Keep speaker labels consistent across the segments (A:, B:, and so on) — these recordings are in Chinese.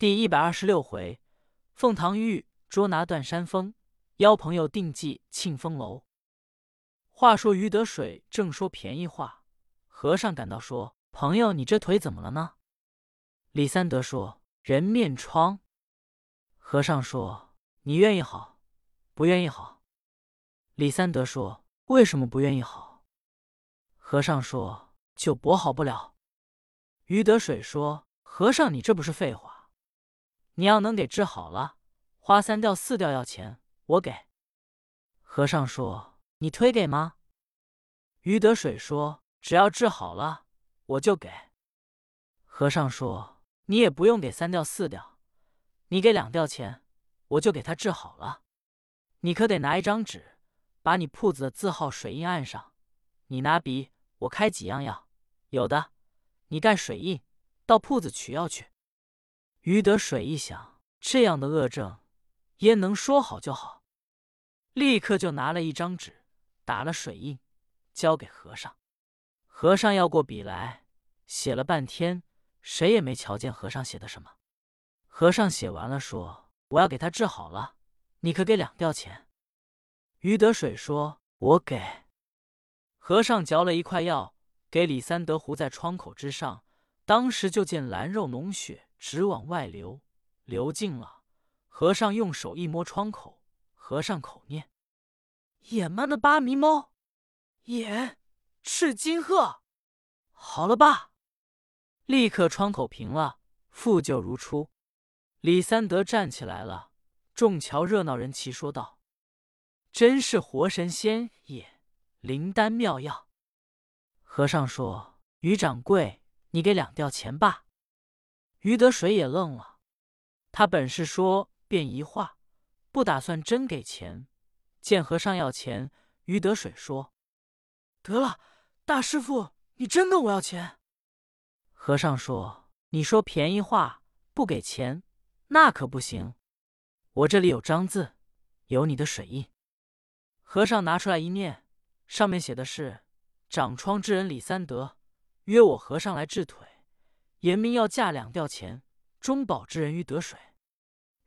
A: 第一百二十六回，凤堂玉捉拿断山峰，邀朋友定计庆丰楼。话说于得水正说便宜话，和尚赶到说：“朋友，你这腿怎么了呢？”李三德说：“人面疮。”和尚说：“你愿意好，不愿意好？”李三德说：“为什么不愿意好？”和尚说：“就驳好不了。”于得水说：“和尚，你这不是废话？你要能给治好了，花三吊四吊要钱，我给。”和尚说：“你推给吗？”于得水说：“只要治好了，我就给。”和尚说：“你也不用给三吊四吊，你给两吊钱，我就给他治好了。你可得拿一张纸。”把你铺子的字号水印按上，你拿笔，我开几样药，有的你盖水印，到铺子取药去。于得水一想，这样的恶症，焉能说好就好？立刻就拿了一张纸，打了水印，交给和尚。和尚要过笔来，写了半天，谁也没瞧见和尚写的什么。和尚写完了，说：“我要给他治好了，你可给两吊钱。”于得水说：“我给。”和尚嚼了一块药，给李三德糊在窗口之上。当时就见蓝肉脓血直往外流，流尽了。和尚用手一摸窗口，和尚口念：“野蛮的八迷猫，眼赤金鹤，好了吧？”立刻窗口平了，复旧如初。李三德站起来了，众瞧热闹人齐说道。真是活神仙也，灵丹妙药。和尚说：“于掌柜，你给两吊钱吧。”于得水也愣了。他本是说便一话，不打算真给钱。见和尚要钱，于得水说：“得了，大师傅，你真跟我要钱。”和尚说：“你说便宜话，不给钱，那可不行。我这里有章字，有你的水印。”和尚拿出来一念，上面写的是：“长疮之人李三德，约我和尚来治腿，严明要价两吊钱。中保之人于得水。”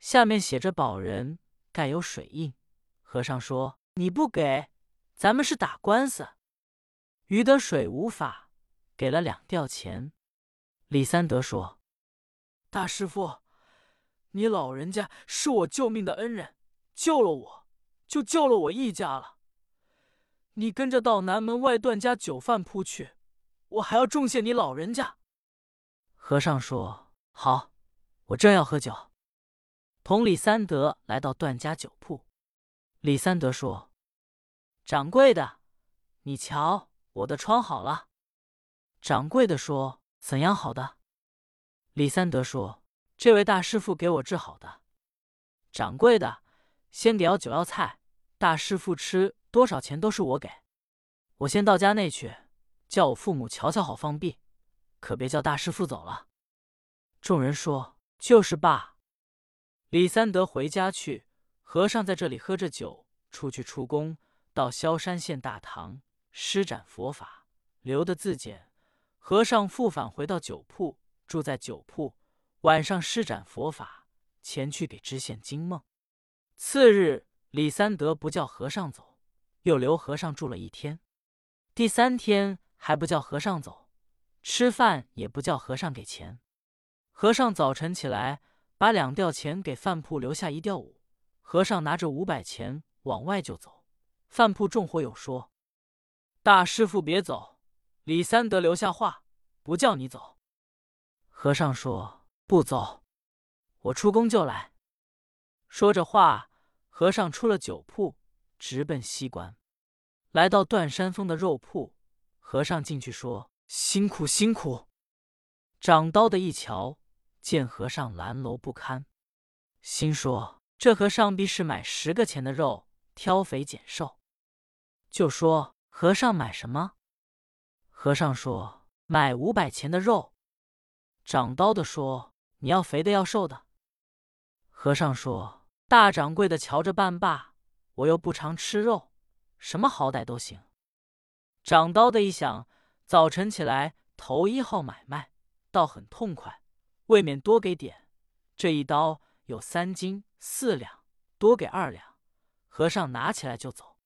A: 下面写着“保人”，盖有水印。和尚说：“你不给，咱们是打官司。”于得水无法，给了两吊钱。李三德说：“大师傅，你老人家是我救命的恩人，救了我。”就救了我一家了。你跟着到南门外段家酒饭铺去，我还要重谢你老人家。和尚说：“好，我正要喝酒。”同李三德来到段家酒铺。李三德说：“掌柜的，你瞧我的疮好了。”掌柜的说：“怎样好的？”李三德说：“这位大师傅给我治好的。”掌柜的。先给要酒要菜，大师傅吃多少钱都是我给。我先到家内去，叫我父母瞧瞧好放币，可别叫大师傅走了。众人说：“就是罢。”李三德回家去，和尚在这里喝着酒，出去出宫，到萧山县大堂施展佛法，留的自检。和尚复返回到酒铺，住在酒铺，晚上施展佛法，前去给知县惊梦。次日，李三德不叫和尚走，又留和尚住了一天。第三天还不叫和尚走，吃饭也不叫和尚给钱。和尚早晨起来，把两吊钱给饭铺留下一吊五。和尚拿着五百钱往外就走。饭铺众伙友说：“大师傅别走，李三德留下话，不叫你走。”和尚说：“不走，我出宫就来。”说着话，和尚出了酒铺，直奔西关。来到断山峰的肉铺，和尚进去说：“辛苦辛苦。”掌刀的一瞧，见和尚蓝楼不堪，心说：“这和尚必是买十个钱的肉，挑肥拣瘦。”就说：“和尚买什么？”和尚说：“买五百钱的肉。”掌刀的说：“你要肥的要瘦的？”和尚说。大掌柜的瞧着办罢，我又不常吃肉，什么好歹都行。掌刀的一想，早晨起来头一号买卖，倒很痛快，未免多给点，这一刀有三斤四两，多给二两。”和尚拿起来就走。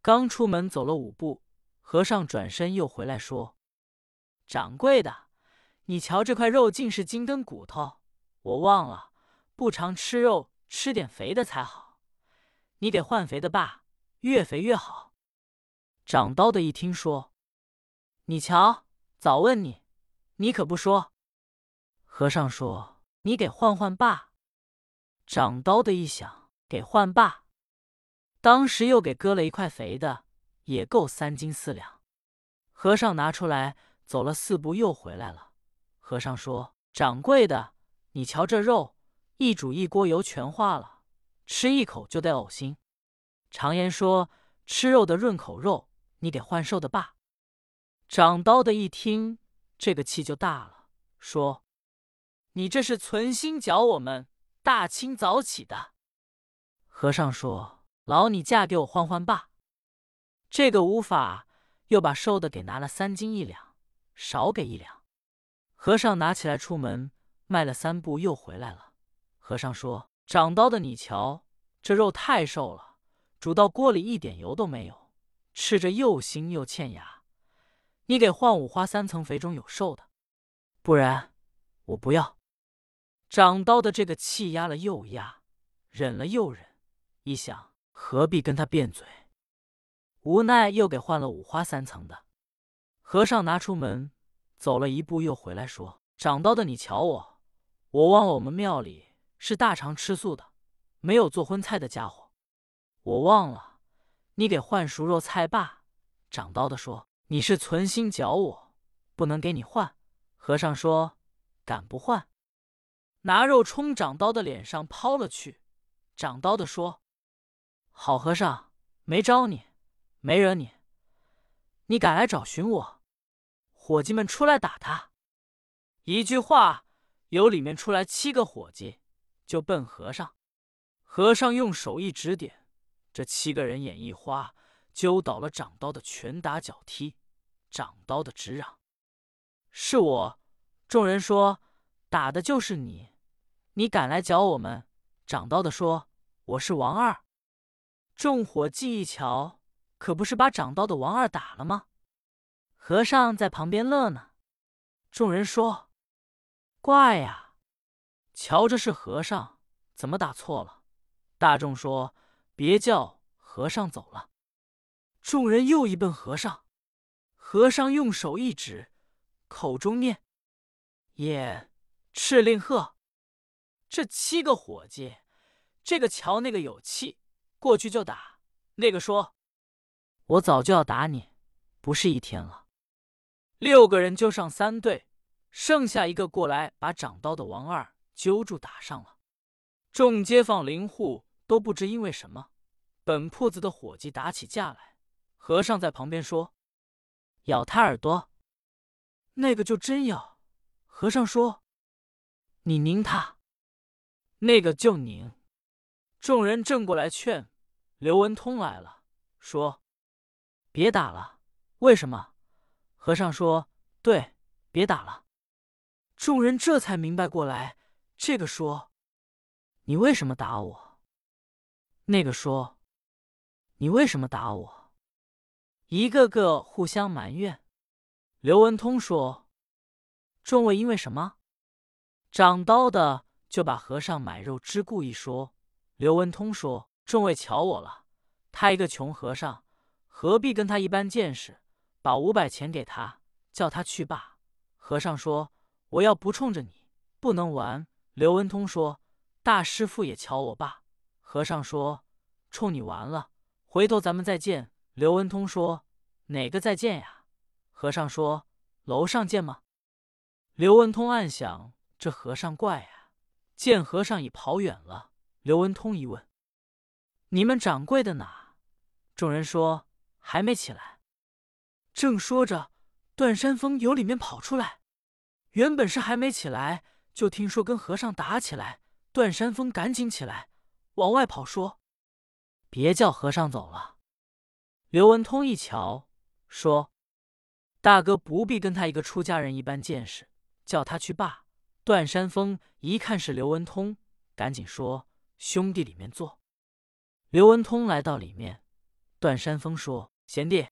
A: 刚出门走了五步，和尚转身又回来说：“掌柜的，你瞧这块肉尽是筋跟骨头，我忘了，不常吃肉，吃点肥的才好。你给换肥的吧，越肥越好。”掌刀的一听说，你瞧，早问你，你可不说。和尚说：“你给换换罢。”掌刀的一响，给换罢。当时又给割了一块肥的，也够三斤四两。和尚拿出来，走了四步又回来了。和尚说：“掌柜的，你瞧这肉，一煮一锅油全化了，吃一口就得呕心。常言说，吃肉的润口肉，你给换瘦的罢。”长刀的一听，这个气就大了，说：“你这是存心搅我们大清早起的。”和尚说。劳你嫁给我换换罢。这个无法，又把瘦的给拿了三斤一两，少给一两。和尚拿起来出门，迈了三步又回来了。和尚说：“长刀的，你瞧这肉太瘦了，煮到锅里一点油都没有，吃着又腥又欠牙。你给换五花三层肥中有瘦的，不然我不要。”长刀的这个气压了又压，忍了又忍，一想。何必跟他辩嘴？无奈又给换了五花三层的。和尚拿出门，走了一步，又回来说：“长刀的，你瞧我，我忘了我们庙里是大肠吃素的，没有做荤菜的家伙。我忘了，你给换熟肉菜罢。”长刀的说：“你是存心搅我，不能给你换。”和尚说：“敢不换？”拿肉冲长刀的脸上抛了去。长刀的说。好和尚，没招你，没惹你，你敢来找寻我？伙计们出来打他！一句话，由里面出来七个伙计，就奔和尚。和尚用手一指点，这七个人眼一花，揪倒了掌刀的，拳打脚踢。掌刀的直嚷：“是我！”众人说：“打的就是你，你敢来搅我们？”掌刀的说：“我是王二。”众伙计一瞧，可不是把掌刀的王二打了吗？和尚在旁边乐呢。众人说：“怪呀，瞧着是和尚，怎么打错了？”大众说：“别叫和尚走了。”众人又一奔和尚，和尚用手一指，口中念：“也敕令鹤。”这七个伙计，这个瞧那个有气。过去就打，那个说：“我早就要打你，不是一天了。”六个人就上三队，剩下一个过来，把掌刀的王二揪住打上了。众街坊邻户都不知因为什么，本铺子的伙计打起架来。和尚在旁边说：“咬他耳朵。”那个就真咬。和尚说：“你拧他。”那个就拧。众人正过来劝，刘文通来了，说：“别打了。”为什么？和尚说：“对，别打了。”众人这才明白过来。这个说：“你为什么打我？”那个说：“你为什么打我？”一个个互相埋怨。刘文通说：“众位因为什么？”长刀的就把和尚买肉之故一说。刘文通说：“众位瞧我了，他一个穷和尚，何必跟他一般见识？把五百钱给他，叫他去罢。”和尚说：“我要不冲着你，不能玩。”刘文通说：“大师傅也瞧我罢。”和尚说：“冲你完了，回头咱们再见。”刘文通说：“哪个再见呀？”和尚说：“楼上见吗？”刘文通暗想：这和尚怪呀。见和尚已跑远了。刘文通一问：“你们掌柜的哪？”众人说：“还没起来。”正说着，段山峰由里面跑出来。原本是还没起来，就听说跟和尚打起来。段山峰赶紧起来，往外跑，说：“别叫和尚走了。”刘文通一瞧，说：“大哥不必跟他一个出家人一般见识，叫他去罢。”段山峰一看是刘文通，赶紧说：“兄弟，里面坐。”刘文通来到里面，段山峰说：“贤弟，